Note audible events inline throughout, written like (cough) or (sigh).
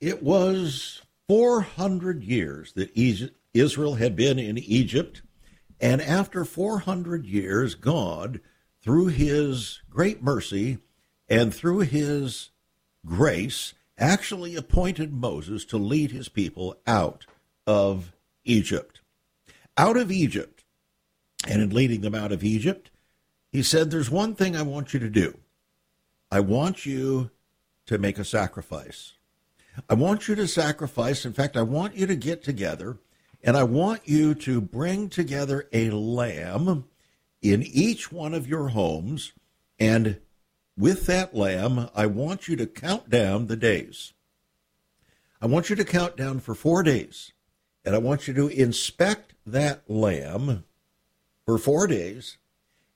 It was 400 years that Israel had been in Egypt and after 400 years, God, through his great mercy and through his grace, actually appointed Moses to lead his people out of Egypt. Out of Egypt. And in leading them out of Egypt, he said, There's one thing I want you to do. I want you to make a sacrifice. I want you to sacrifice. In fact, I want you to get together and I want you to bring together a lamb in each one of your homes. And with that lamb, I want you to count down the days. I want you to count down for four days. And I want you to inspect that lamb for four days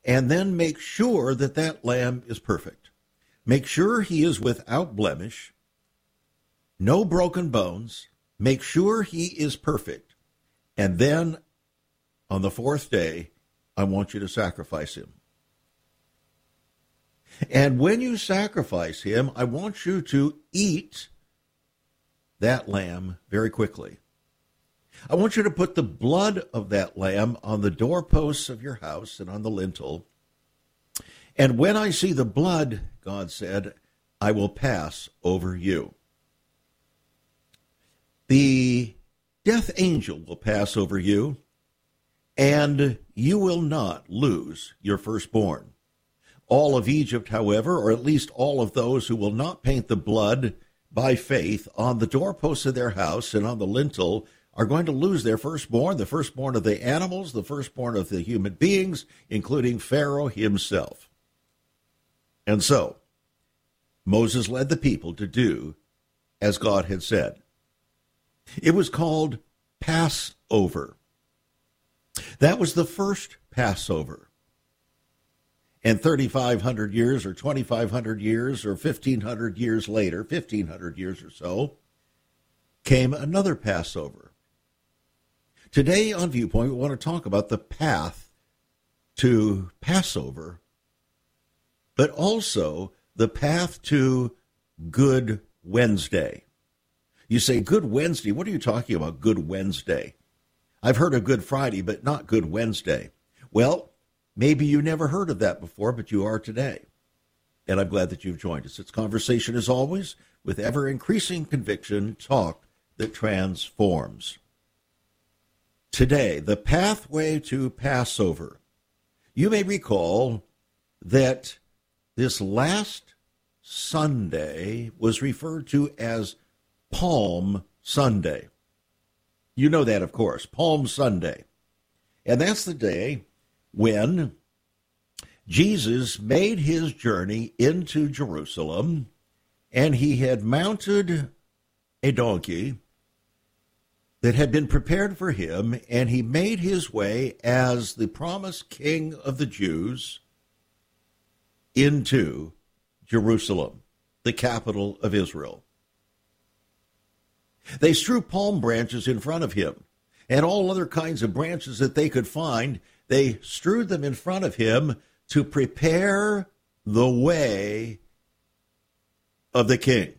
and then make sure that that lamb is perfect. Make sure he is without blemish, no broken bones. Make sure he is perfect. And then on the fourth day, I want you to sacrifice him. And when you sacrifice him, I want you to eat that lamb very quickly. I want you to put the blood of that lamb on the doorposts of your house and on the lintel. And when I see the blood, God said, I will pass over you. The death angel will pass over you, and you will not lose your firstborn. All of Egypt, however, or at least all of those who will not paint the blood by faith on the doorposts of their house and on the lintel, are going to lose their firstborn, the firstborn of the animals, the firstborn of the human beings, including Pharaoh himself. And so, Moses led the people to do as God had said. It was called Passover. That was the first Passover. And 3,500 years or 2,500 years or 1,500 years later, 1,500 years or so, came another Passover. Today on Viewpoint, we want to talk about the path to Passover, but also the path to Good Wednesday. You say Good Wednesday. What are you talking about, Good Wednesday? I've heard of Good Friday, but not Good Wednesday. Well, maybe you never heard of that before, but you are today. And I'm glad that you've joined us. It's conversation, as always, with ever increasing conviction, talk that transforms. Today, the pathway to Passover. You may recall that this last Sunday was referred to as Palm Sunday. You know that, of course, Palm Sunday. And that's the day when Jesus made his journey into Jerusalem and he had mounted a donkey that had been prepared for him, and he made his way as the promised king of the Jews into Jerusalem, the capital of Israel. They strew palm branches in front of him and all other kinds of branches that they could find. They strewed them in front of him to prepare the way of the king.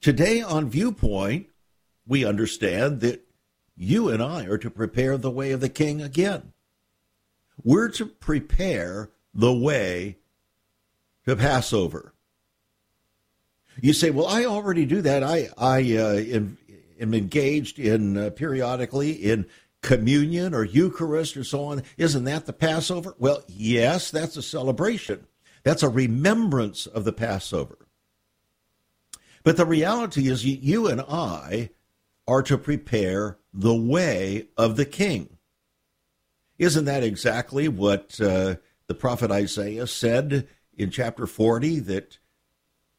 Today on Viewpoint, we understand that you and I are to prepare the way of the king again. We're to prepare the way to Passover. You say, well, I already do that. I, I uh, am, am, engaged in uh, periodically in communion or Eucharist or so on. Isn't that the Passover? Well, yes, that's a celebration. That's a remembrance of the Passover. But the reality is, you and I are to prepare the way of the king. Isn't that exactly what uh, the prophet Isaiah said in chapter 40 that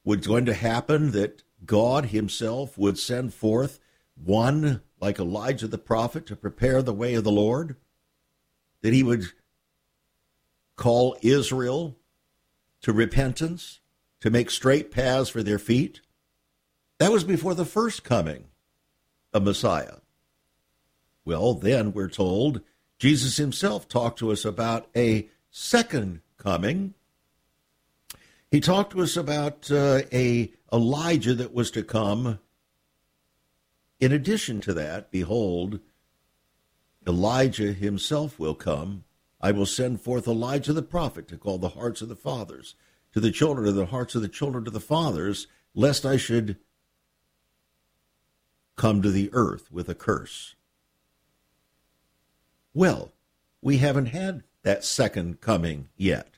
was going to happen that God Himself would send forth one like Elijah the prophet to prepare the way of the Lord? That He would call Israel to repentance, to make straight paths for their feet? That was before the first coming of Messiah. Well, then we're told Jesus himself talked to us about a second coming. He talked to us about uh, a Elijah that was to come. In addition to that, behold, Elijah himself will come. I will send forth Elijah the prophet to call the hearts of the fathers to the children and the hearts of the children to the fathers, lest I should come to the earth with a curse. Well, we haven't had that second coming yet.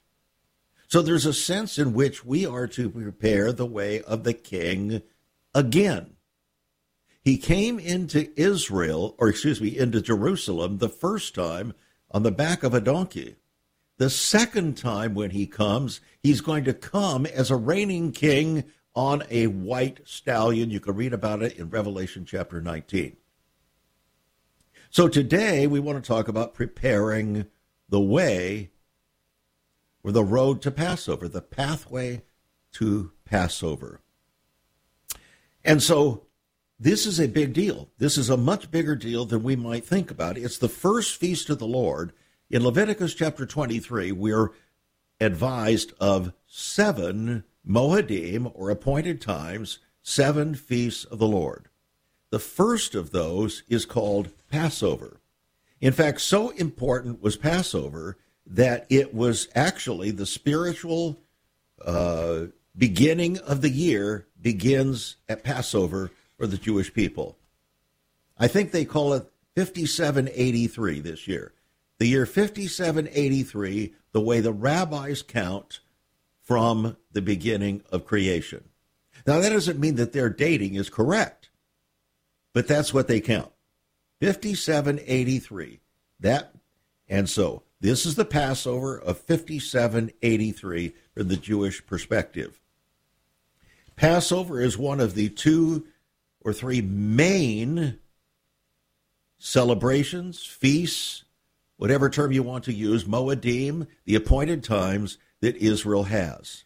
So there's a sense in which we are to prepare the way of the king again. He came into Israel, or excuse me, into Jerusalem the first time on the back of a donkey. The second time when he comes, he's going to come as a reigning king on a white stallion. You can read about it in Revelation chapter 19. So today we want to talk about preparing the way or the road to Passover, the pathway to Passover. And so this is a big deal. This is a much bigger deal than we might think about. It's the first feast of the Lord. In Leviticus chapter 23, we're advised of seven Moedim, or appointed times, seven feasts of the Lord. The first of those is called Passover. In fact, so important was Passover that it was actually the spiritual uh, beginning of the year begins at Passover for the Jewish people. I think they call it 5783 this year. The year 5783, the way the rabbis count from the beginning of creation. Now, that doesn't mean that their dating is correct, but that's what they count. 5783. That, and so this is the Passover of 5783 from the Jewish perspective. Passover is one of the two or three main celebrations, feasts, whatever term you want to use, Moedim, the appointed times that Israel has.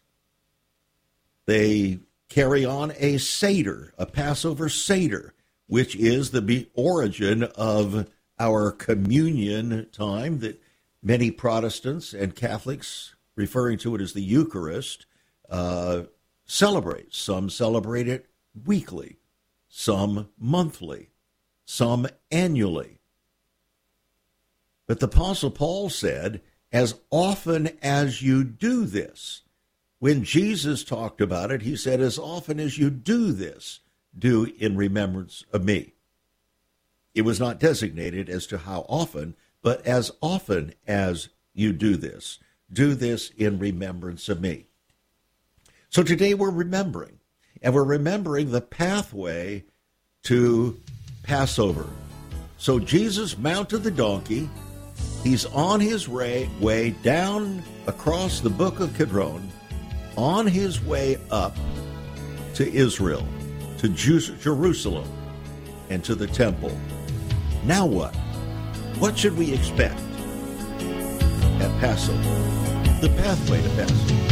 They carry on a Seder, a Passover Seder, which is the origin of our communion time that many Protestants and Catholics, referring to it as the Eucharist, uh, celebrate. Some celebrate it weekly, some monthly, some annually. But the Apostle Paul said, as often as you do this. When Jesus talked about it, he said, as often as you do this, do in remembrance of me. It was not designated as to how often, but as often as you do this, do this in remembrance of me. So today we're remembering, and we're remembering the pathway to Passover. So Jesus mounted the donkey He's on his way, way down across the book of Kidron, on his way up to Israel, to Jerusalem, and to the temple. Now what? What should we expect at Passover? The pathway to Passover.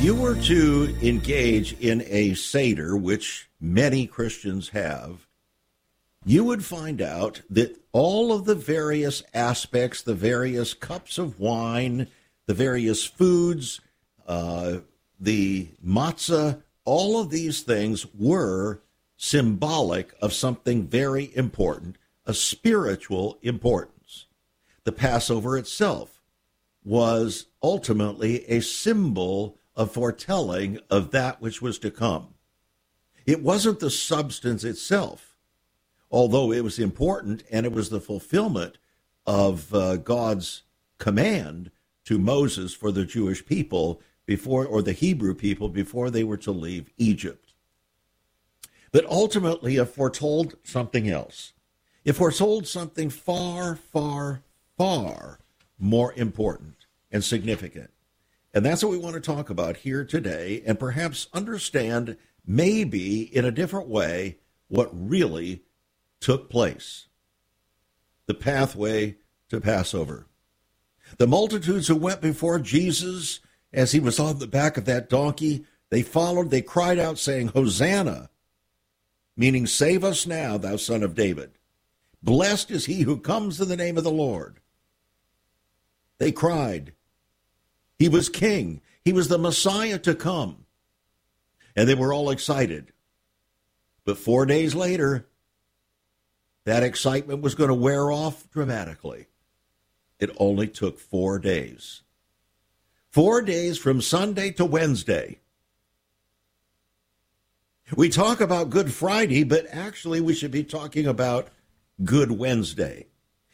If you were to engage in a Seder, which many Christians have, you would find out that all of the various aspects, the various cups of wine, the various foods, uh, the matzah, all of these things were symbolic of something very important, a spiritual importance. The Passover itself was ultimately a symbol of foretelling of that which was to come. It wasn't the substance itself, although it was important and it was the fulfillment of uh, God's command to Moses for the Jewish people before, or the Hebrew people before they were to leave Egypt. But ultimately, it foretold something else. It foretold something far, far, far more important and significant. And that's what we want to talk about here today and perhaps understand, maybe in a different way, what really took place. The pathway to Passover. The multitudes who went before Jesus as he was on the back of that donkey, they followed, they cried out, saying, Hosanna, meaning, Save us now, thou son of David. Blessed is he who comes in the name of the Lord. They cried. He was king, he was the Messiah to come. And they were all excited. But four days later, that excitement was going to wear off dramatically. It only took four days. Four days from Sunday to Wednesday. We talk about Good Friday, but actually we should be talking about Good Wednesday.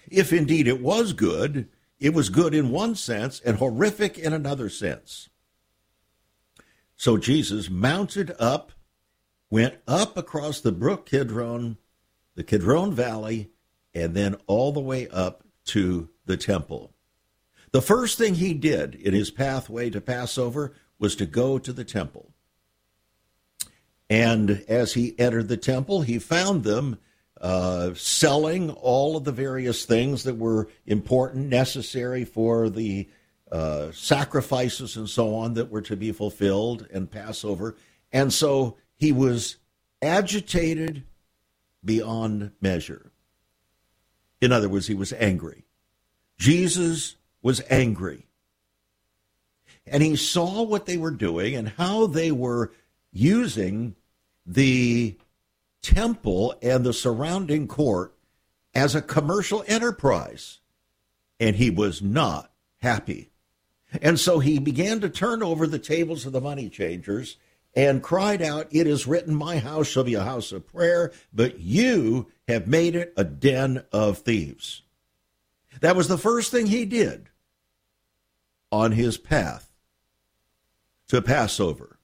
If indeed it was good, it was good in one sense and horrific in another sense. So Jesus mounted up, went up across the brook Kidron, the Kidron Valley, and then all the way up to the temple. The first thing he did in his pathway to Passover was to go to the temple. And as he entered the temple, he found them uh, selling all of the various things that were important, necessary for the uh, sacrifices and so on that were to be fulfilled in Passover. And so he was agitated beyond measure. In other words, he was angry. Jesus was angry. And he saw what they were doing and how they were using the temple and the surrounding court as a commercial enterprise. And he was not happy. And so he began to turn over the tables of the money changers and cried out, It is written, My house shall be a house of prayer, but you have made it a den of thieves. That was the first thing he did on his path to Passover.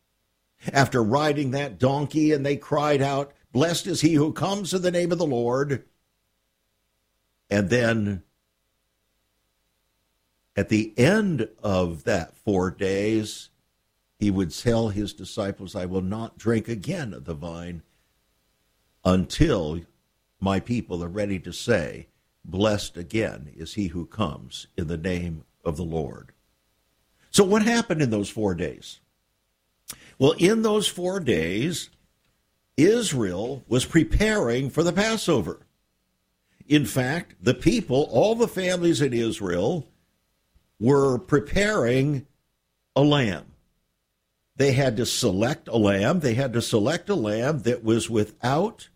After riding that donkey, and they cried out, Blessed is he who comes in the name of the Lord. And then at the end of that four days, he would tell his disciples, I will not drink again of the vine until my people are ready to say, Blessed again is he who comes in the name of the Lord. So, what happened in those four days? Well, in those four days, Israel was preparing for the Passover. In fact, the people, all the families in Israel, were preparing a lamb. They had to select a lamb. They had to select a lamb that was without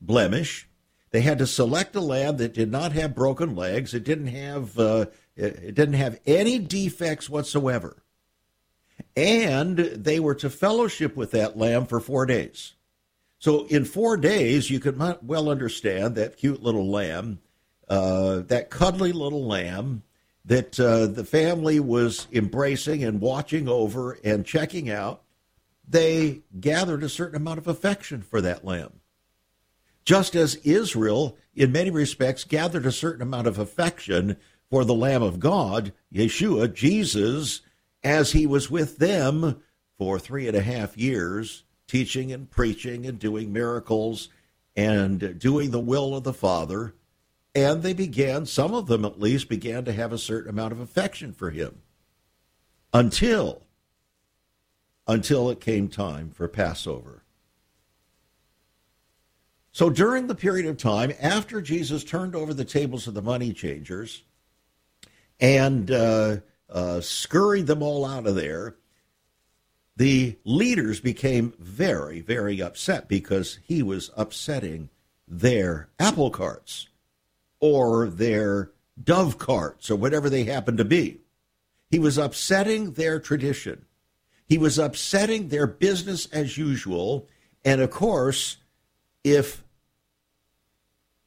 blemish they had to select a lamb that did not have broken legs. It didn't have uh, it didn't have any defects whatsoever, and they were to fellowship with that lamb for four days. So in four days, you could well understand that cute little lamb, uh, that cuddly little lamb that uh, the family was embracing and watching over and checking out. They gathered a certain amount of affection for that lamb just as Israel, in many respects, gathered a certain amount of affection for the Lamb of God, Yeshua, Jesus, as he was with them for three and a half years, teaching and preaching and doing miracles and doing the will of the Father. And they began, some of them at least, began to have a certain amount of affection for him until until it came time for Passover. So during the period of time after Jesus turned over the tables of the money changers and uh, uh, scurried them all out of there, the leaders became very, very upset because he was upsetting their apple carts or their dove carts or whatever they happened to be. He was upsetting their tradition. He was upsetting their business as usual. And of course, if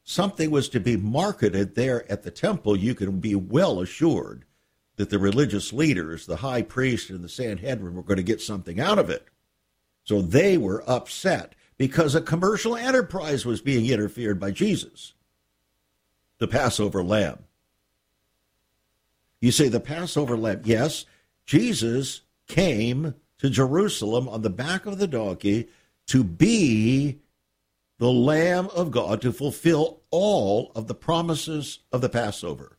something was to be marketed there at the temple, you can be well assured that the religious leaders, the high priest and the Sanhedrin, were going to get something out of it. So they were upset because a commercial enterprise was being interfered by Jesus, the Passover lamb. You say the Passover lamb. Yes, Jesus came to Jerusalem on the back of the donkey to be the Lamb of God to fulfill all of the promises of the Passover.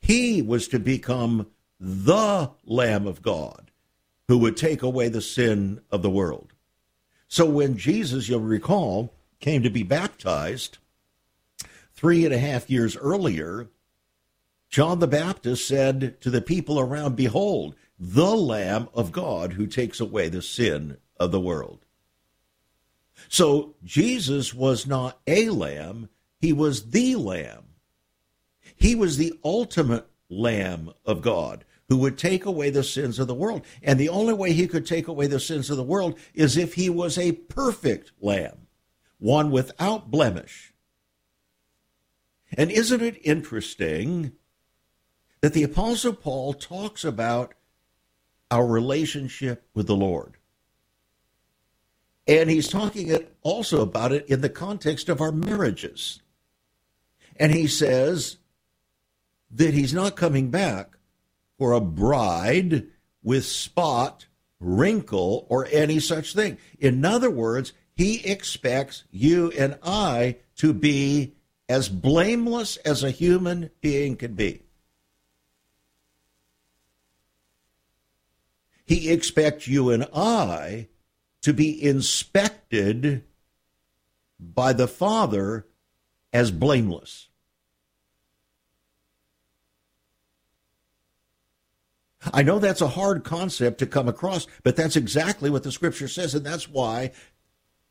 He was to become the Lamb of God who would take away the sin of the world. So when Jesus, you'll recall, came to be baptized three and a half years earlier, John the Baptist said to the people around, Behold, the Lamb of God who takes away the sin of the world. So Jesus was not a lamb, he was the lamb. He was the ultimate Lamb of God who would take away the sins of the world. And the only way he could take away the sins of the world is if he was a perfect Lamb, one without blemish. And isn't it interesting that the Apostle Paul talks about our relationship with the Lord? And he's talking also about it in the context of our marriages. And he says, that he's not coming back for a bride with spot, wrinkle, or any such thing. In other words, he expects you and I to be as blameless as a human being can be. He expects you and I to be inspected by the Father as blameless. I know that's a hard concept to come across, but that's exactly what the scripture says, and that's why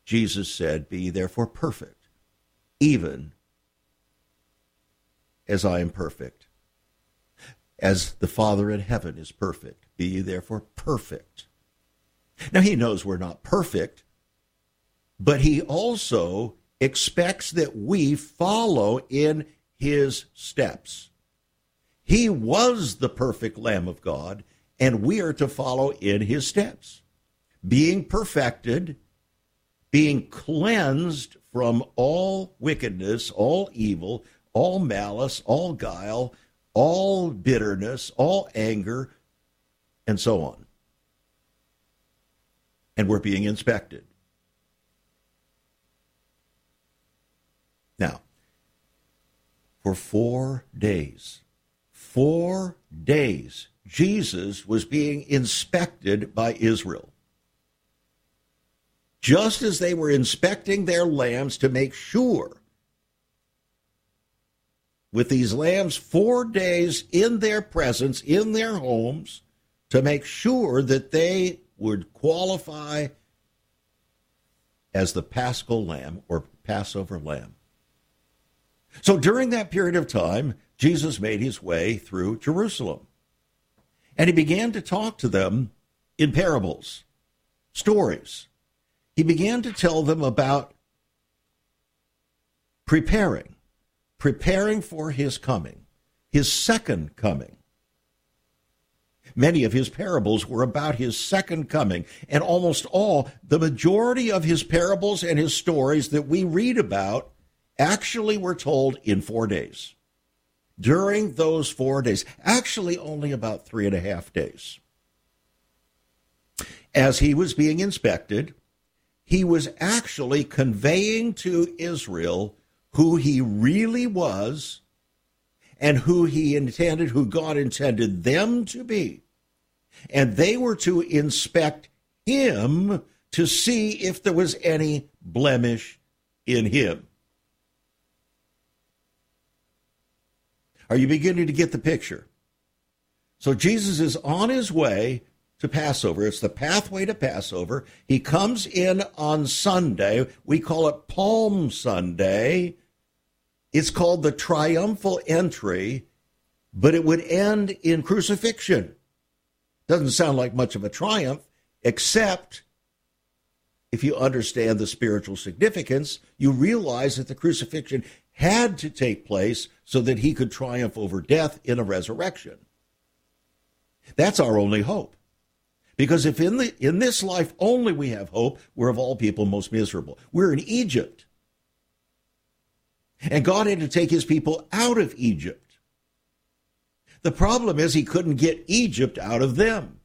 Jesus said, Be therefore perfect, even as I am perfect. As the Father in heaven is perfect, be ye therefore perfect. Now, he knows we're not perfect, but he also expects that we follow in his steps. He was the perfect Lamb of God, and we are to follow in his steps, being perfected, being cleansed from all wickedness, all evil, all malice, all guile, all bitterness, all anger, and so on. And we're being inspected. Now, for four days, four days, Jesus was being inspected by Israel. Just as they were inspecting their lambs to make sure, with these lambs four days in their presence, in their homes, to make sure that they would qualify as the paschal lamb or Passover lamb. So during that period of time, Jesus made his way through Jerusalem. And he began to talk to them in parables, stories. He began to tell them about preparing, preparing for his coming, his second coming. Many of his parables were about his second coming, and almost all, the majority of his parables and his stories that we read about actually were told in four days during those four days, actually only about three and a half days. As he was being inspected, he was actually conveying to Israel who he really was and who he intended, who God intended them to be. And they were to inspect him to see if there was any blemish in him. Are you beginning to get the picture? So Jesus is on his way to Passover. It's the pathway to Passover. He comes in on Sunday. We call it Palm Sunday. It's called the triumphal entry, but it would end in crucifixion. Doesn't sound like much of a triumph, except if you understand the spiritual significance, you realize that the crucifixion had to take place so that he could triumph over death in a resurrection. That's our only hope. Because if in the in this life only we have hope, we're of all people most miserable. We're in Egypt. And God had to take his people out of Egypt. The problem is he couldn't get Egypt out of them.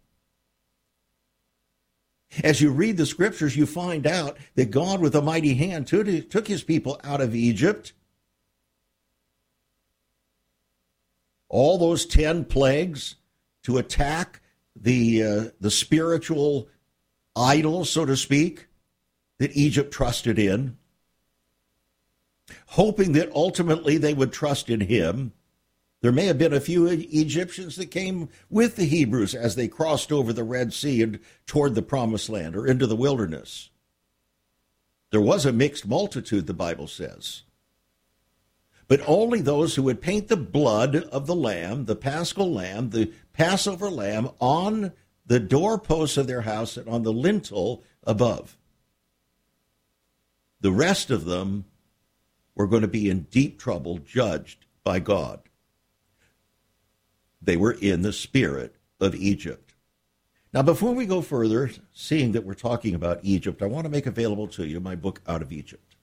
As you read the scriptures, you find out that God, with a mighty hand, took his people out of Egypt. All those 10 plagues to attack the, uh, the spiritual idols, so to speak, that Egypt trusted in, hoping that ultimately they would trust in him. There may have been a few Egyptians that came with the Hebrews as they crossed over the Red Sea and toward the Promised Land or into the wilderness. There was a mixed multitude, the Bible says. But only those who would paint the blood of the lamb, the paschal lamb, the Passover lamb, on the doorposts of their house and on the lintel above. The rest of them were going to be in deep trouble, judged by God. They were in the spirit of Egypt. Now, before we go further, seeing that we're talking about Egypt, I want to make available to you my book, Out of Egypt.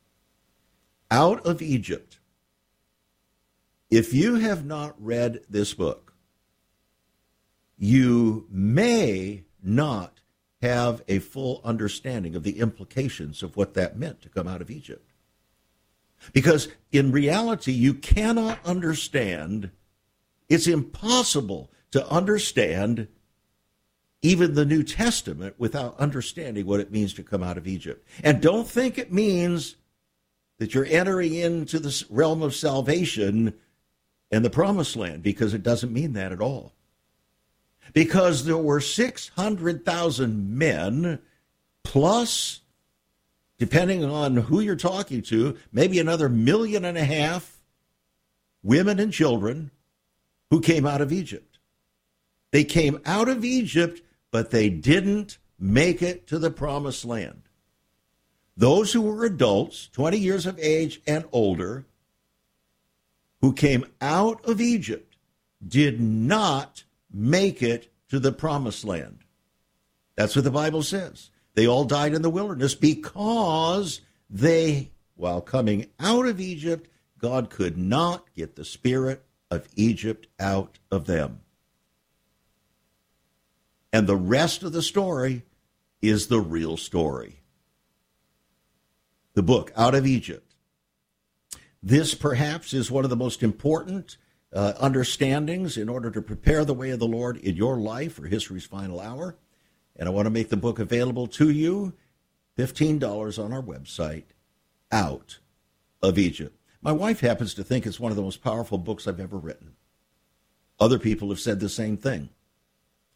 Out of Egypt. If you have not read this book, you may not have a full understanding of the implications of what that meant to come out of Egypt. Because in reality, you cannot understand it's impossible to understand even the New Testament without understanding what it means to come out of Egypt. And don't think it means that you're entering into the realm of salvation and the promised land, because it doesn't mean that at all. Because there were 600,000 men, plus, depending on who you're talking to, maybe another million and a half women and children who came out of Egypt. They came out of Egypt, but they didn't make it to the promised land. Those who were adults, 20 years of age and older, who came out of Egypt, did not make it to the promised land. That's what the Bible says. They all died in the wilderness because they, while coming out of Egypt, God could not get the spirit of Egypt out of them. And the rest of the story is the real story. The book, Out of Egypt. This perhaps is one of the most important uh, understandings in order to prepare the way of the Lord in your life for history's final hour. And I want to make the book available to you $15 on our website, Out of Egypt. My wife happens to think it's one of the most powerful books I've ever written. Other people have said the same thing.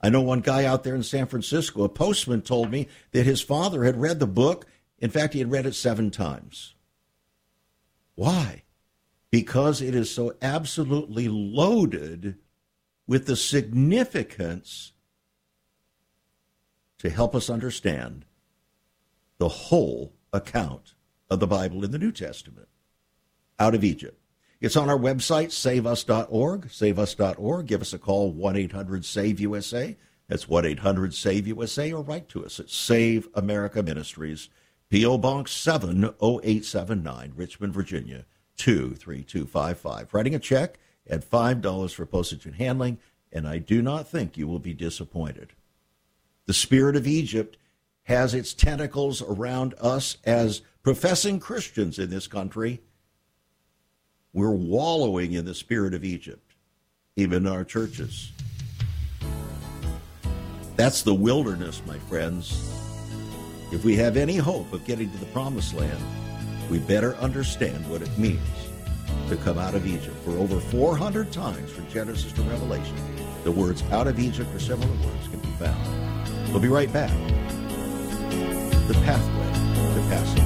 I know one guy out there in San Francisco, a postman told me that his father had read the book. In fact, he had read it seven times. Why? Because it is so absolutely loaded with the significance to help us understand the whole account of the Bible in the New Testament out of Egypt. It's on our website, saveus.org, saveus.org. Give us a call, 1 800 SAVE USA. That's 1 800 SAVE USA, or write to us at Save America Ministries, P.O. Box 70879, Richmond, Virginia 23255. Writing a check at $5 for postage and handling, and I do not think you will be disappointed. The spirit of Egypt has its tentacles around us as professing Christians in this country we're wallowing in the spirit of Egypt, even in our churches. That's the wilderness, my friends. If we have any hope of getting to the promised land, we better understand what it means to come out of Egypt. For over 400 times from Genesis to Revelation, the words out of Egypt or similar words can be found. We'll be right back. The pathway to Passover.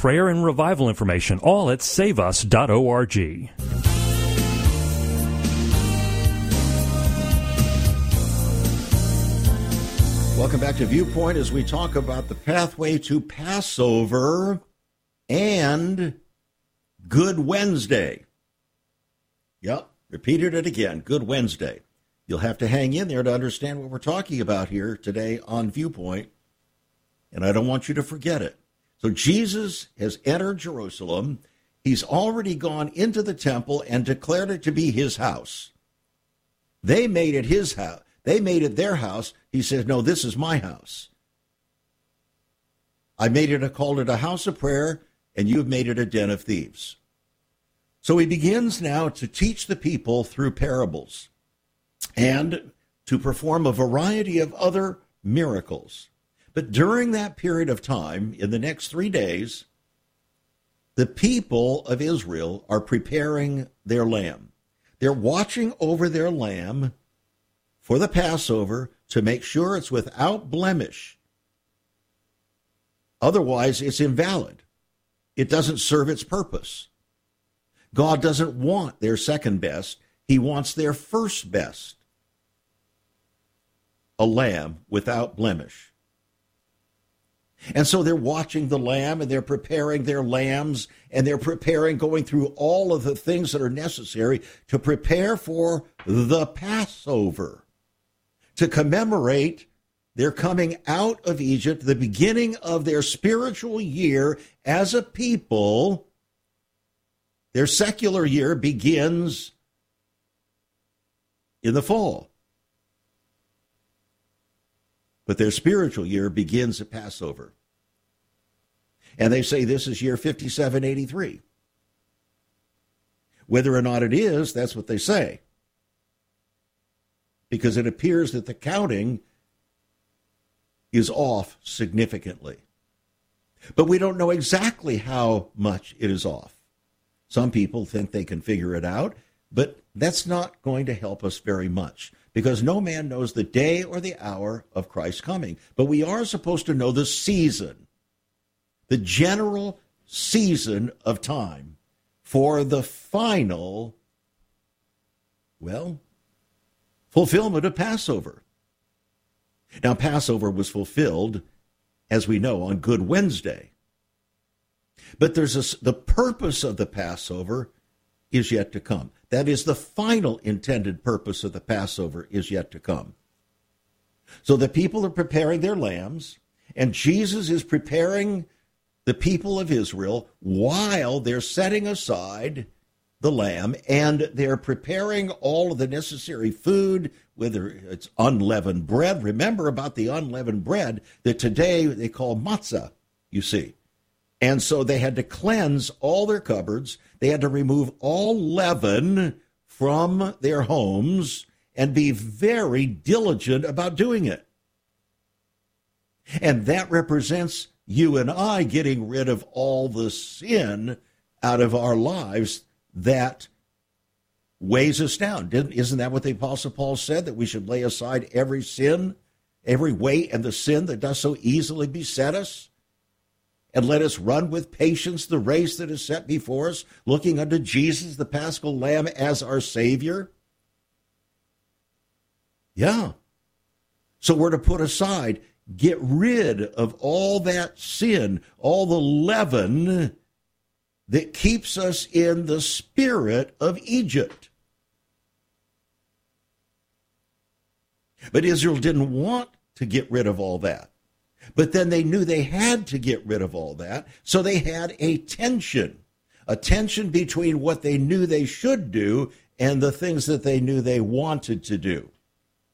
prayer and revival information, all at saveus.org. Welcome back to Viewpoint as we talk about the pathway to Passover and Good Wednesday. Yep, repeated it again. Good Wednesday. You'll have to hang in there to understand what we're talking about here today on Viewpoint, and I don't want you to forget it. So Jesus has entered Jerusalem. He's already gone into the temple and declared it to be his house. They made it his house. They made it their house. He says, No, this is my house. I made it, I called it a house of prayer, and you've made it a den of thieves. So he begins now to teach the people through parables and to perform a variety of other miracles. But during that period of time, in the next three days, the people of Israel are preparing their lamb. They're watching over their lamb for the Passover to make sure it's without blemish. Otherwise, it's invalid. It doesn't serve its purpose. God doesn't want their second best, He wants their first best a lamb without blemish. And so they're watching the lamb and they're preparing their lambs and they're preparing, going through all of the things that are necessary to prepare for the Passover, to commemorate their coming out of Egypt, the beginning of their spiritual year as a people. Their secular year begins in the fall but their spiritual year begins at Passover. And they say this is year 5783. Whether or not it is, that's what they say. Because it appears that the counting is off significantly. But we don't know exactly how much it is off. Some people think they can figure it out, but that's not going to help us very much because no man knows the day or the hour of Christ's coming. But we are supposed to know the season, the general season of time for the final, well, fulfillment of Passover. Now, Passover was fulfilled, as we know, on Good Wednesday. But there's a, the purpose of the Passover is yet to come. That is, the final intended purpose of the Passover is yet to come. So the people are preparing their lambs, and Jesus is preparing the people of Israel while they're setting aside the lamb and they're preparing all of the necessary food, whether it's unleavened bread. Remember about the unleavened bread that today they call matzah, you see. And so they had to cleanse all their cupboards. They had to remove all leaven from their homes and be very diligent about doing it. And that represents you and I getting rid of all the sin out of our lives that weighs us down. Didn't, isn't that what the Apostle Paul said? That we should lay aside every sin, every weight, and the sin that does so easily beset us? And let us run with patience the race that is set before us, looking unto Jesus, the paschal lamb, as our Savior? Yeah. So we're to put aside, get rid of all that sin, all the leaven that keeps us in the spirit of Egypt. But Israel didn't want to get rid of all that. But then they knew they had to get rid of all that. So they had a tension, a tension between what they knew they should do and the things that they knew they wanted to do.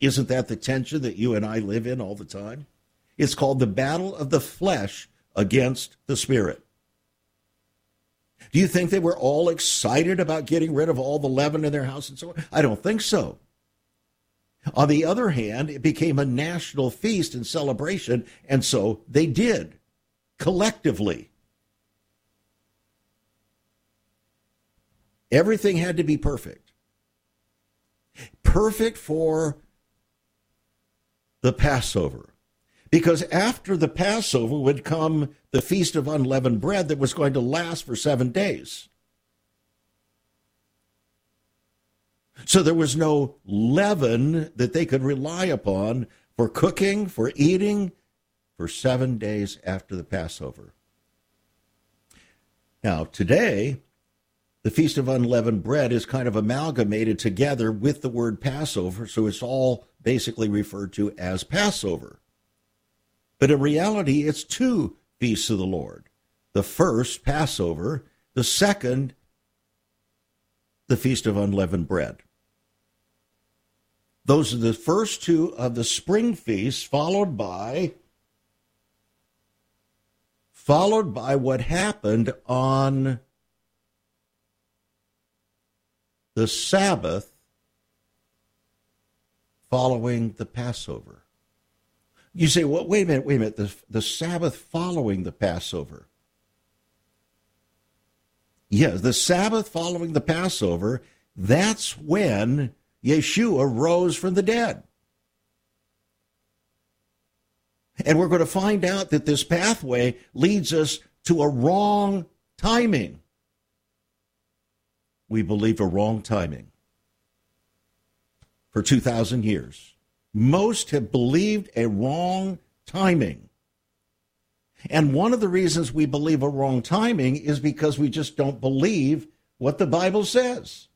Isn't that the tension that you and I live in all the time? It's called the battle of the flesh against the spirit. Do you think they were all excited about getting rid of all the leaven in their house and so on? I don't think so. On the other hand, it became a national feast and celebration, and so they did collectively. Everything had to be perfect. Perfect for the Passover. Because after the Passover would come the Feast of Unleavened Bread that was going to last for seven days. So there was no leaven that they could rely upon for cooking, for eating, for seven days after the Passover. Now, today, the Feast of Unleavened Bread is kind of amalgamated together with the word Passover, so it's all basically referred to as Passover. But in reality, it's two feasts of the Lord. The first, Passover, the second, the Feast of Unleavened Bread. Those are the first two of the spring feasts, followed by followed by what happened on the Sabbath following the Passover. You say, well, wait a minute, wait a minute, the, the Sabbath following the Passover. Yes, the Sabbath following the Passover, that's when Yeshua rose from the dead. And we're going to find out that this pathway leads us to a wrong timing. We believe a wrong timing for 2,000 years. Most have believed a wrong timing. And one of the reasons we believe a wrong timing is because we just don't believe what the Bible says.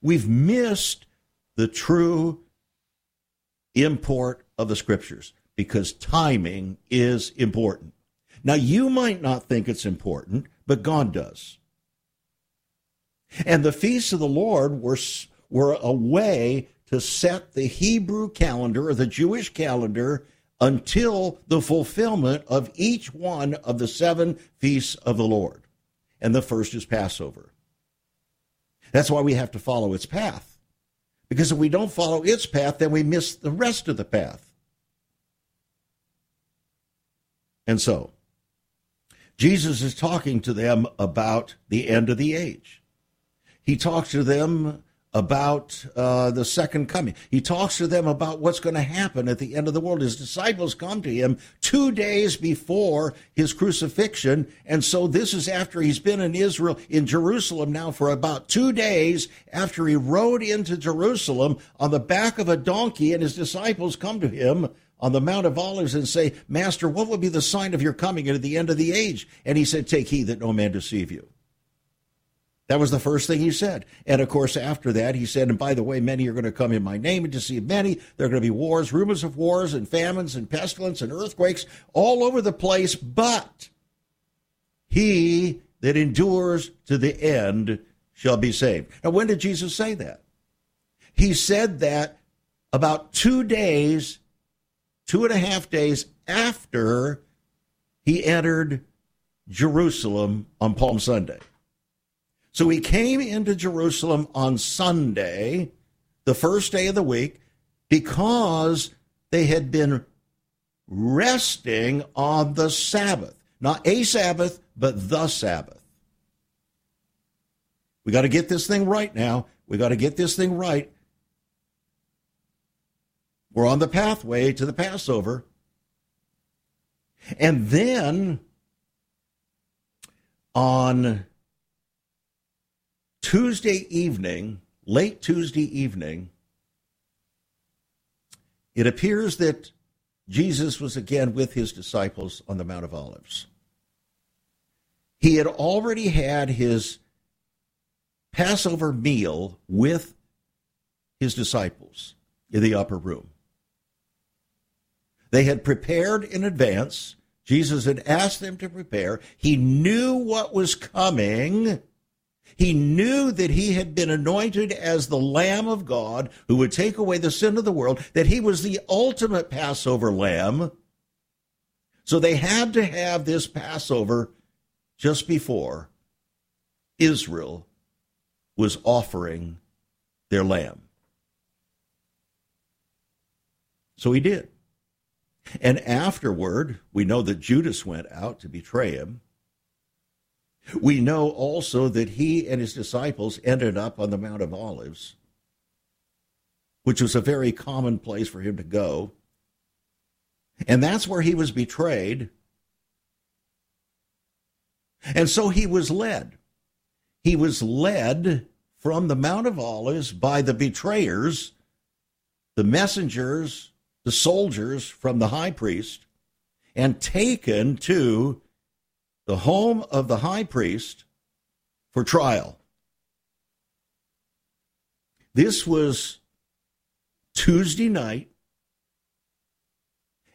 We've missed the true import of the scriptures because timing is important. Now, you might not think it's important, but God does. And the feasts of the Lord were, were a way to set the Hebrew calendar or the Jewish calendar until the fulfillment of each one of the seven feasts of the Lord. And the first is Passover. That's why we have to follow its path. Because if we don't follow its path, then we miss the rest of the path. And so, Jesus is talking to them about the end of the age. He talks to them about uh, the second coming. He talks to them about what's going to happen at the end of the world. His disciples come to him two days before his crucifixion. And so this is after he's been in Israel, in Jerusalem now for about two days after he rode into Jerusalem on the back of a donkey. And his disciples come to him on the Mount of Olives and say, Master, what will be the sign of your coming at the end of the age? And he said, Take heed that no man deceive you. That was the first thing he said. And of course, after that, he said, and by the way, many are going to come in my name and deceive many. There are going to be wars, rumors of wars, and famines, and pestilence, and earthquakes all over the place. But he that endures to the end shall be saved. Now, when did Jesus say that? He said that about two days, two and a half days after he entered Jerusalem on Palm Sunday. So he came into Jerusalem on Sunday, the first day of the week, because they had been resting on the Sabbath. Not a Sabbath, but the Sabbath. We got to get this thing right now. We got to get this thing right. We're on the pathway to the Passover. And then on Tuesday evening, late Tuesday evening, it appears that Jesus was again with his disciples on the Mount of Olives. He had already had his Passover meal with his disciples in the upper room. They had prepared in advance. Jesus had asked them to prepare. He knew what was coming. He knew that he had been anointed as the Lamb of God who would take away the sin of the world, that he was the ultimate Passover lamb. So they had to have this Passover just before Israel was offering their lamb. So he did. And afterward, we know that Judas went out to betray him. We know also that he and his disciples ended up on the Mount of Olives, which was a very common place for him to go. And that's where he was betrayed. And so he was led. He was led from the Mount of Olives by the betrayers, the messengers the soldiers from the high priest and taken to the home of the high priest for trial. This was Tuesday night,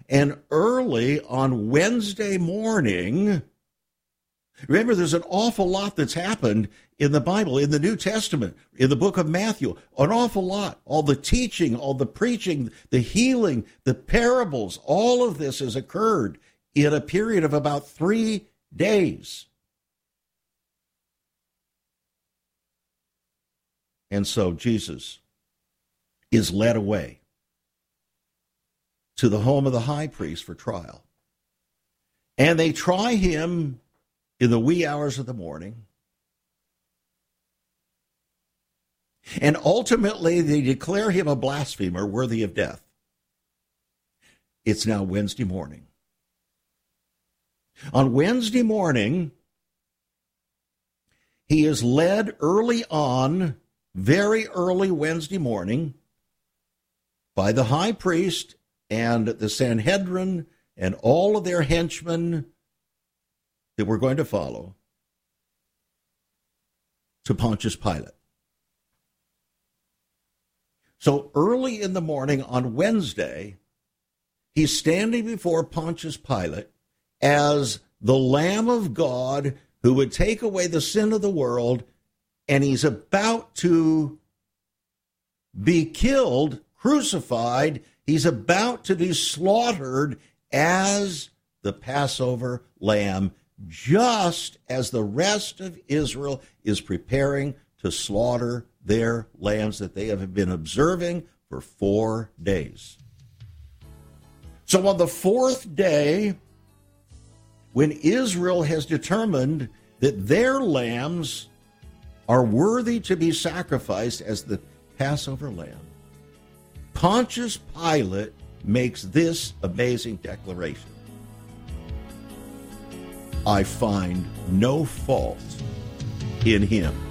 and early on Wednesday morning, Remember, there's an awful lot that's happened in the Bible, in the New Testament, in the book of Matthew. An awful lot. All the teaching, all the preaching, the healing, the parables, all of this has occurred in a period of about three days. And so Jesus is led away to the home of the high priest for trial. And they try him in the wee hours of the morning. And ultimately, they declare him a blasphemer worthy of death. It's now Wednesday morning. On Wednesday morning, he is led early on, very early Wednesday morning, by the high priest and the Sanhedrin and all of their henchmen that we're going to follow to Pontius Pilate. So early in the morning on Wednesday, he's standing before Pontius Pilate as the Lamb of God who would take away the sin of the world, and he's about to be killed, crucified. He's about to be slaughtered as the Passover lamb just as the rest of Israel is preparing to slaughter their lambs that they have been observing for four days. So on the fourth day, when Israel has determined that their lambs are worthy to be sacrificed as the Passover lamb, Pontius Pilate makes this amazing declaration. I find no fault in him.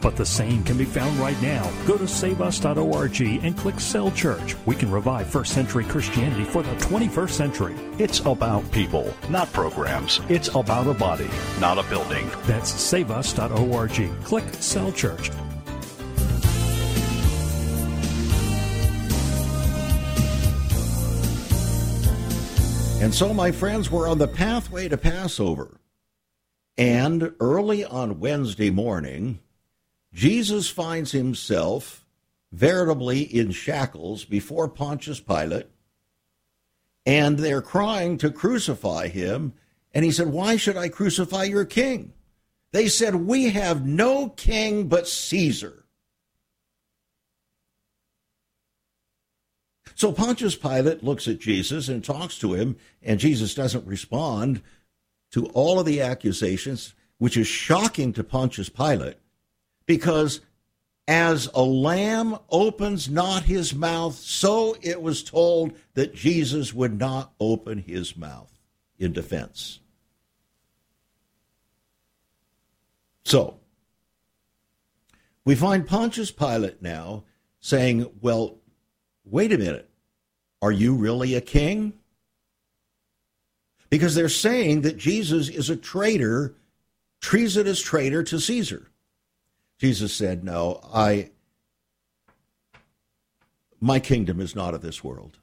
But the same can be found right now. Go to saveus.org and click Cell Church. We can revive first century Christianity for the 21st century. It's about people, not programs. It's about a body, not a building. That's saveus.org. Click Cell Church. And so, my friends, we're on the pathway to Passover. And early on Wednesday morning, Jesus finds himself veritably in shackles before Pontius Pilate, and they're crying to crucify him. And he said, Why should I crucify your king? They said, We have no king but Caesar. So Pontius Pilate looks at Jesus and talks to him, and Jesus doesn't respond to all of the accusations, which is shocking to Pontius Pilate because as a lamb opens not his mouth, so it was told that Jesus would not open his mouth in defense. So, we find Pontius Pilate now saying, Well, wait a minute. Are you really a king? Because they're saying that Jesus is a traitor, treasonous traitor to Caesar. Jesus said, No, I my kingdom is not of this world.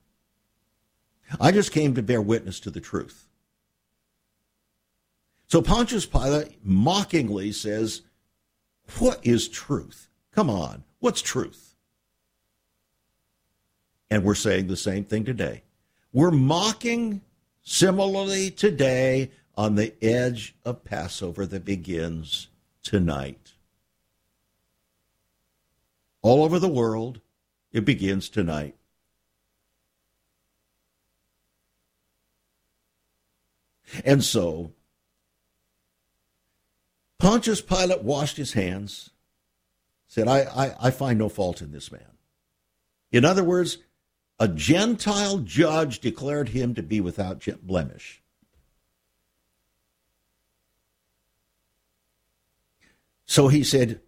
I just came to bear witness to the truth. So Pontius Pilate mockingly says, What is truth? Come on, what's truth? And we're saying the same thing today. We're mocking similarly today on the edge of Passover that begins tonight. All over the world, it begins tonight. And so, Pontius Pilate washed his hands, said, I, I, I find no fault in this man. In other words, a Gentile judge declared him to be without blemish. So he said,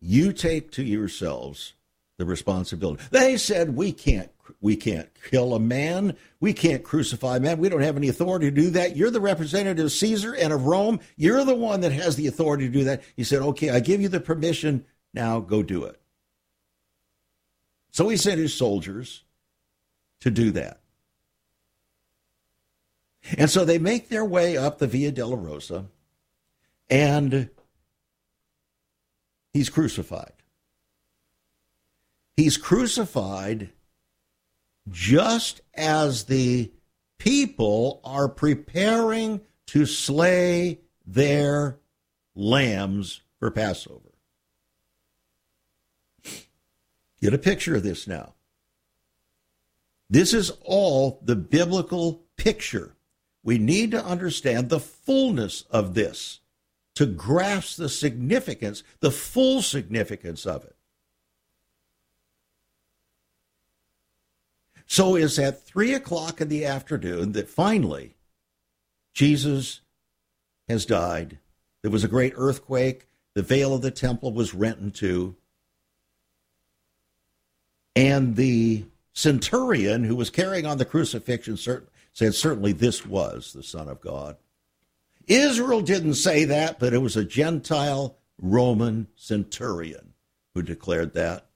You take to yourselves the responsibility. They said, We can't we can't kill a man. We can't crucify a man. We don't have any authority to do that. You're the representative of Caesar and of Rome. You're the one that has the authority to do that. He said, Okay, I give you the permission. Now go do it. So he sent his soldiers to do that. And so they make their way up the Via Dolorosa and he's crucified. He's crucified just as the people are preparing to slay their lambs for Passover. Get a picture of this now. This is all the biblical picture. We need to understand the fullness of this to grasp the significance, the full significance of it. So it's at three o'clock in the afternoon that finally Jesus has died. There was a great earthquake. The veil of the temple was rent in two. And the centurion who was carrying on the crucifixion said, Certainly this was the Son of God. Israel didn't say that, but it was a Gentile Roman centurion who declared that.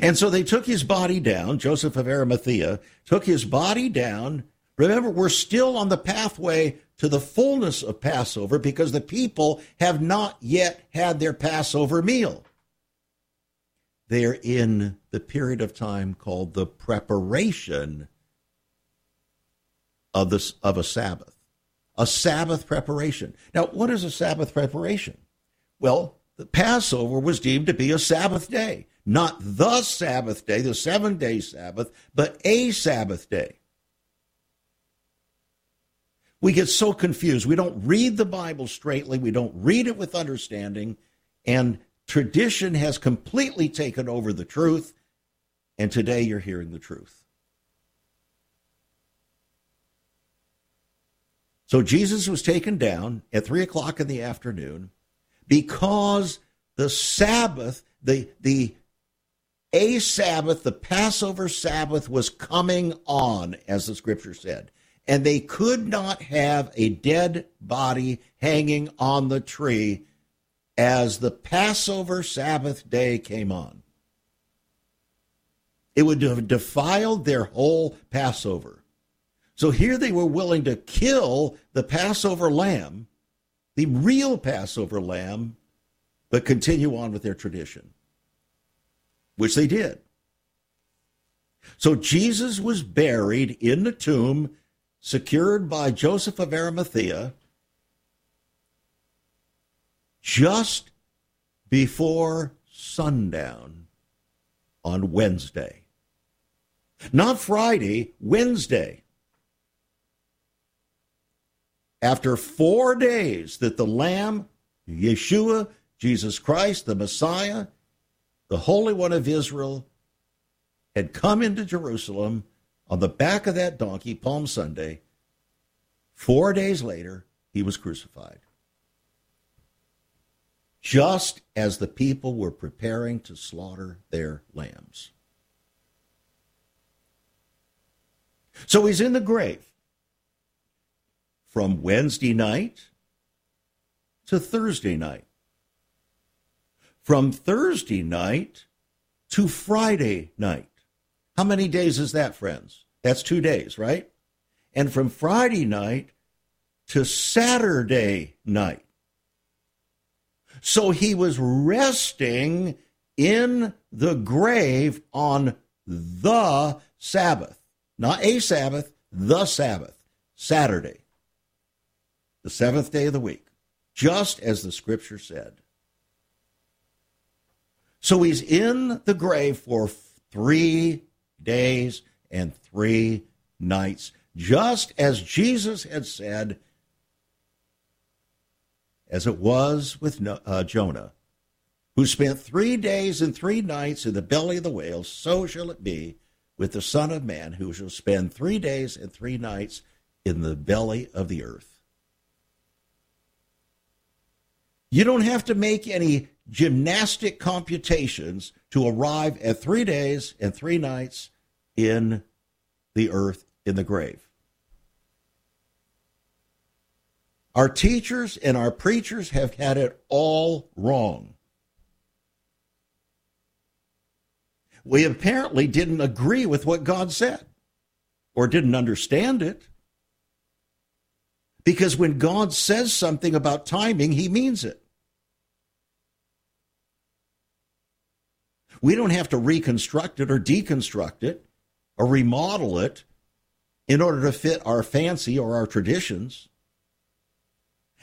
And so they took his body down. Joseph of Arimathea took his body down. Remember, we're still on the pathway to the fullness of Passover because the people have not yet had their Passover meal. They're in the period of time called the preparation of this of a Sabbath. A Sabbath preparation. Now, what is a Sabbath preparation? Well, the Passover was deemed to be a Sabbath day, not the Sabbath day, the seven day Sabbath, but a Sabbath day. We get so confused. We don't read the Bible straightly, we don't read it with understanding, and Tradition has completely taken over the truth, and today you're hearing the truth. So Jesus was taken down at three o'clock in the afternoon because the Sabbath, the the a Sabbath, the Passover Sabbath was coming on, as the scripture said. And they could not have a dead body hanging on the tree as the Passover Sabbath day came on. It would have defiled their whole Passover. So here they were willing to kill the Passover lamb, the real Passover lamb, but continue on with their tradition, which they did. So Jesus was buried in the tomb secured by Joseph of Arimathea just before sundown on Wednesday. Not Friday, Wednesday. After four days that the Lamb, Yeshua, Jesus Christ, the Messiah, the Holy One of Israel, had come into Jerusalem on the back of that donkey, Palm Sunday, four days later, he was crucified. Just as the people were preparing to slaughter their lambs. So he's in the grave from Wednesday night to Thursday night. From Thursday night to Friday night. How many days is that, friends? That's two days, right? And from Friday night to Saturday night. So he was resting in the grave on the Sabbath. Not a Sabbath, the Sabbath, Saturday, the seventh day of the week, just as the scripture said. So he's in the grave for three days and three nights, just as Jesus had said, as it was with uh, Jonah, who spent three days and three nights in the belly of the whale, so shall it be with the Son of Man, who shall spend three days and three nights in the belly of the earth. You don't have to make any gymnastic computations to arrive at three days and three nights in the earth, in the grave. Our teachers and our preachers have had it all wrong. We apparently didn't agree with what God said or didn't understand it. Because when God says something about timing, he means it. We don't have to reconstruct it or deconstruct it or remodel it in order to fit our fancy or our traditions.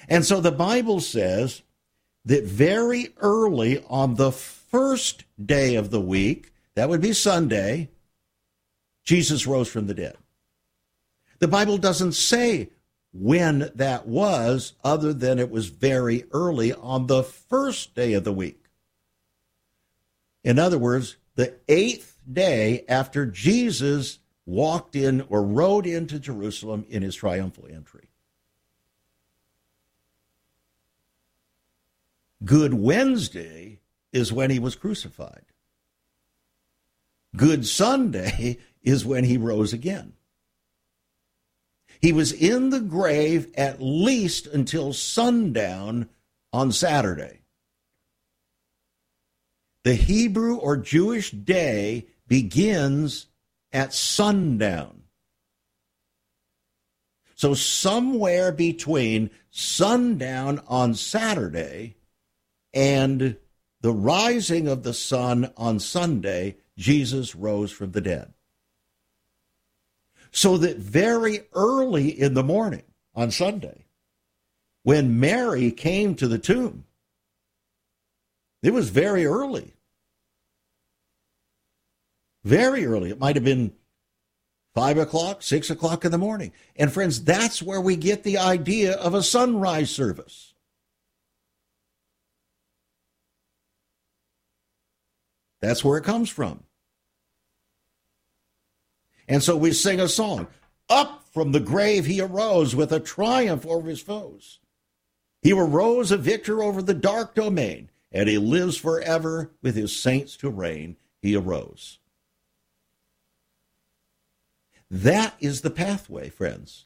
And so the Bible says that very early on the first day of the week, that would be Sunday, Jesus rose from the dead. The Bible doesn't say when that was, other than it was very early on the first day of the week. In other words, the eighth day after Jesus walked in or rode into Jerusalem in his triumphal entry. Good Wednesday is when he was crucified. Good Sunday (laughs) is when he rose again. He was in the grave at least until sundown on Saturday. The Hebrew or Jewish day begins at sundown. So, somewhere between sundown on Saturday and the rising of the sun on Sunday, Jesus rose from the dead. So that very early in the morning on Sunday, when Mary came to the tomb, it was very early. Very early. It might have been five o'clock, six o'clock in the morning. And friends, that's where we get the idea of a sunrise service. That's where it comes from. And so we sing a song Up from the grave he arose with a triumph over his foes. He arose a victor over the dark domain, and he lives forever with his saints to reign. He arose. That is the pathway, friends.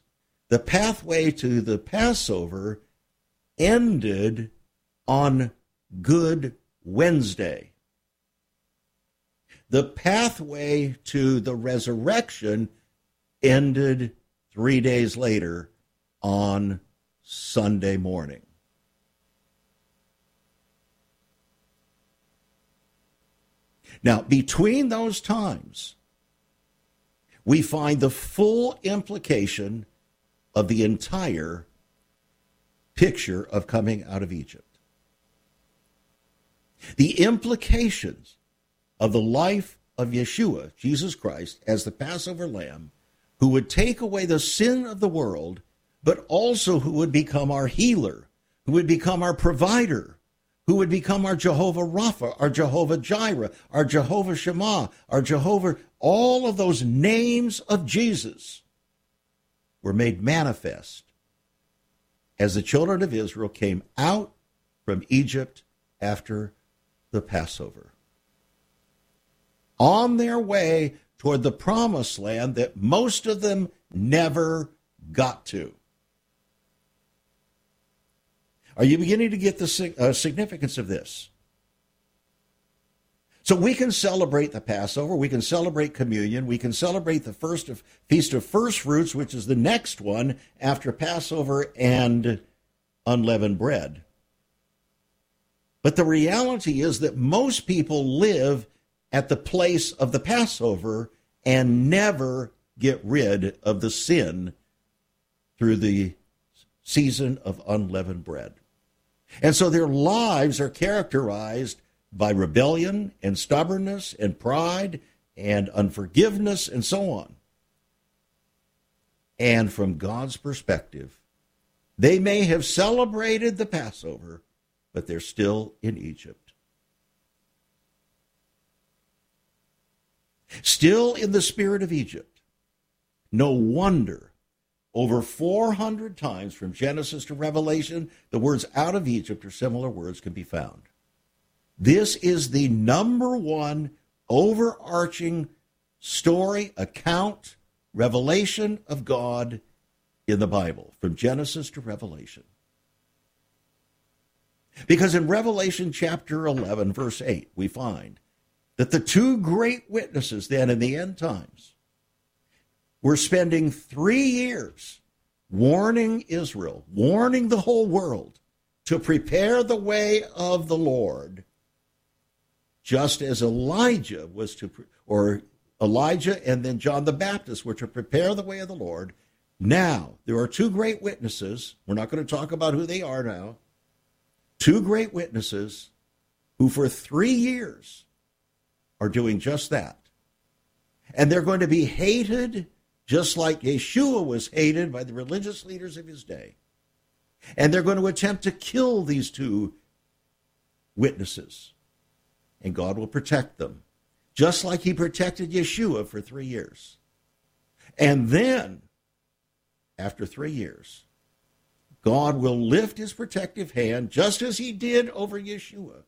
The pathway to the Passover ended on Good Wednesday. The pathway to the resurrection ended three days later on Sunday morning. Now, between those times, we find the full implication of the entire picture of coming out of Egypt. The implications of the life of Yeshua, Jesus Christ, as the Passover lamb, who would take away the sin of the world, but also who would become our healer, who would become our provider, who would become our Jehovah Rapha, our Jehovah Jireh, our Jehovah Shema, our Jehovah, all of those names of Jesus were made manifest as the children of Israel came out from Egypt after the Passover. On their way toward the promised land that most of them never got to. Are you beginning to get the uh, significance of this? So we can celebrate the Passover, we can celebrate communion, we can celebrate the first of, feast of first fruits, which is the next one after Passover and unleavened bread. But the reality is that most people live at the place of the Passover and never get rid of the sin through the season of unleavened bread. And so their lives are characterized by rebellion and stubbornness and pride and unforgiveness and so on. And from God's perspective, they may have celebrated the Passover, but they're still in Egypt. Still in the spirit of Egypt. No wonder over 400 times from Genesis to Revelation, the words out of Egypt or similar words can be found. This is the number one overarching story, account, revelation of God in the Bible, from Genesis to Revelation. Because in Revelation chapter 11, verse 8, we find that the two great witnesses then in the end times were spending three years warning Israel, warning the whole world to prepare the way of the Lord just as Elijah was to, or Elijah and then John the Baptist were to prepare the way of the Lord. Now, there are two great witnesses. We're not going to talk about who they are now. Two great witnesses who, for three years, are doing just that. And they're going to be hated just like Yeshua was hated by the religious leaders of his day. And they're going to attempt to kill these two witnesses and God will protect them, just like He protected Yeshua for three years. And then, after three years, God will lift His protective hand, just as He did over Yeshua,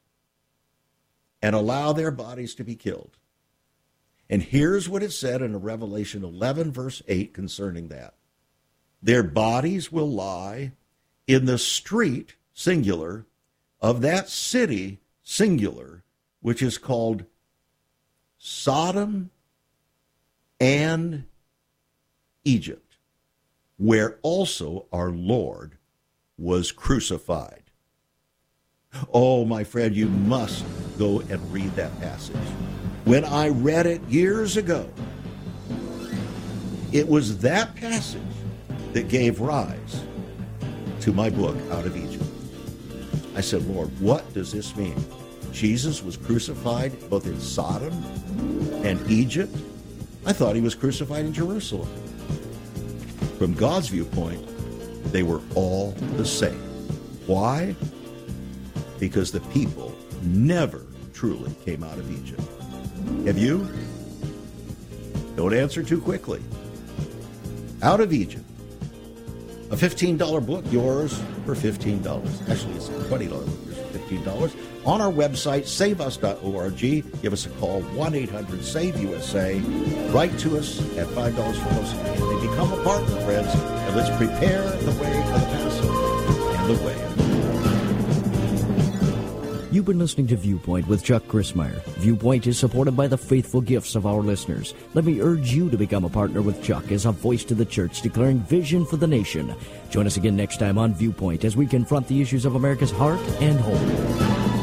and allow their bodies to be killed. And here's what it said in Revelation 11, verse 8, concerning that. Their bodies will lie in the street, singular, of that city, singular, which is called Sodom and Egypt, where also our Lord was crucified. Oh, my friend, you must go and read that passage. When I read it years ago, it was that passage that gave rise to my book, Out of Egypt. I said, Lord, what does this mean? Jesus was crucified both in Sodom and Egypt? I thought he was crucified in Jerusalem. From God's viewpoint, they were all the same. Why? Because the people never truly came out of Egypt. Have you? Don't answer too quickly. Out of Egypt. A $15 book, yours for $15. Actually, it's a $20 book, yours for $15 on our website, saveus.org. Give us a call, 1 800 SAVE USA. Write to us at $5 for hosting and become a partner, friends, and let's prepare the way for the Passover and the way You've been listening to Viewpoint with Chuck Crismier. Viewpoint is supported by the faithful gifts of our listeners. Let me urge you to become a partner with Chuck as a voice to the church declaring vision for the nation. Join us again next time on Viewpoint as we confront the issues of America's heart and home.